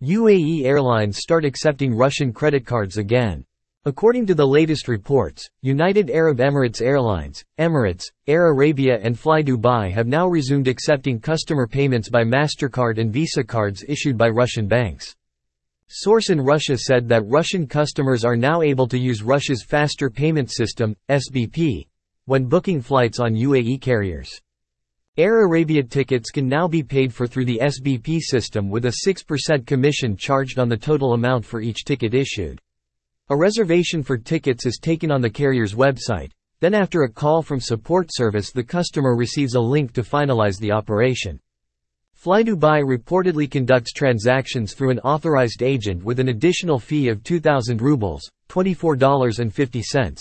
UAE Airlines start accepting Russian credit cards again. According to the latest reports, United Arab Emirates Airlines, Emirates, Air Arabia and Fly Dubai have now resumed accepting customer payments by MasterCard and Visa cards issued by Russian banks. Source in Russia said that Russian customers are now able to use Russia's Faster Payment System, SBP, when booking flights on UAE carriers. Air Arabia tickets can now be paid for through the SBP system with a 6% commission charged on the total amount for each ticket issued. A reservation for tickets is taken on the carrier's website, then after a call from support service the customer receives a link to finalize the operation. FlyDubai reportedly conducts transactions through an authorized agent with an additional fee of 2,000 rubles, $24.50.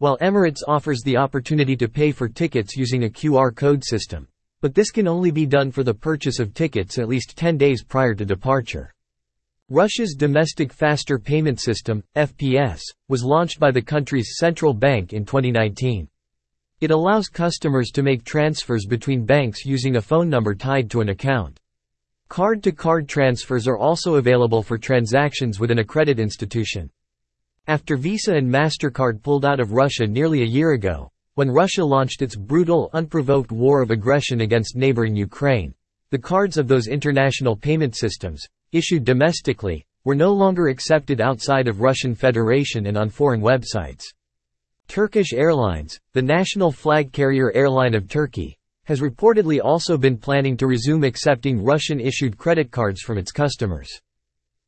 While Emirates offers the opportunity to pay for tickets using a QR code system. But this can only be done for the purchase of tickets at least 10 days prior to departure. Russia's Domestic Faster Payment System, FPS, was launched by the country's central bank in 2019. It allows customers to make transfers between banks using a phone number tied to an account. Card-to-card transfers are also available for transactions within a credit institution. After Visa and MasterCard pulled out of Russia nearly a year ago, when Russia launched its brutal, unprovoked war of aggression against neighboring Ukraine, the cards of those international payment systems, issued domestically, were no longer accepted outside of Russian Federation and on foreign websites. Turkish Airlines, the national flag carrier airline of Turkey, has reportedly also been planning to resume accepting Russian-issued credit cards from its customers.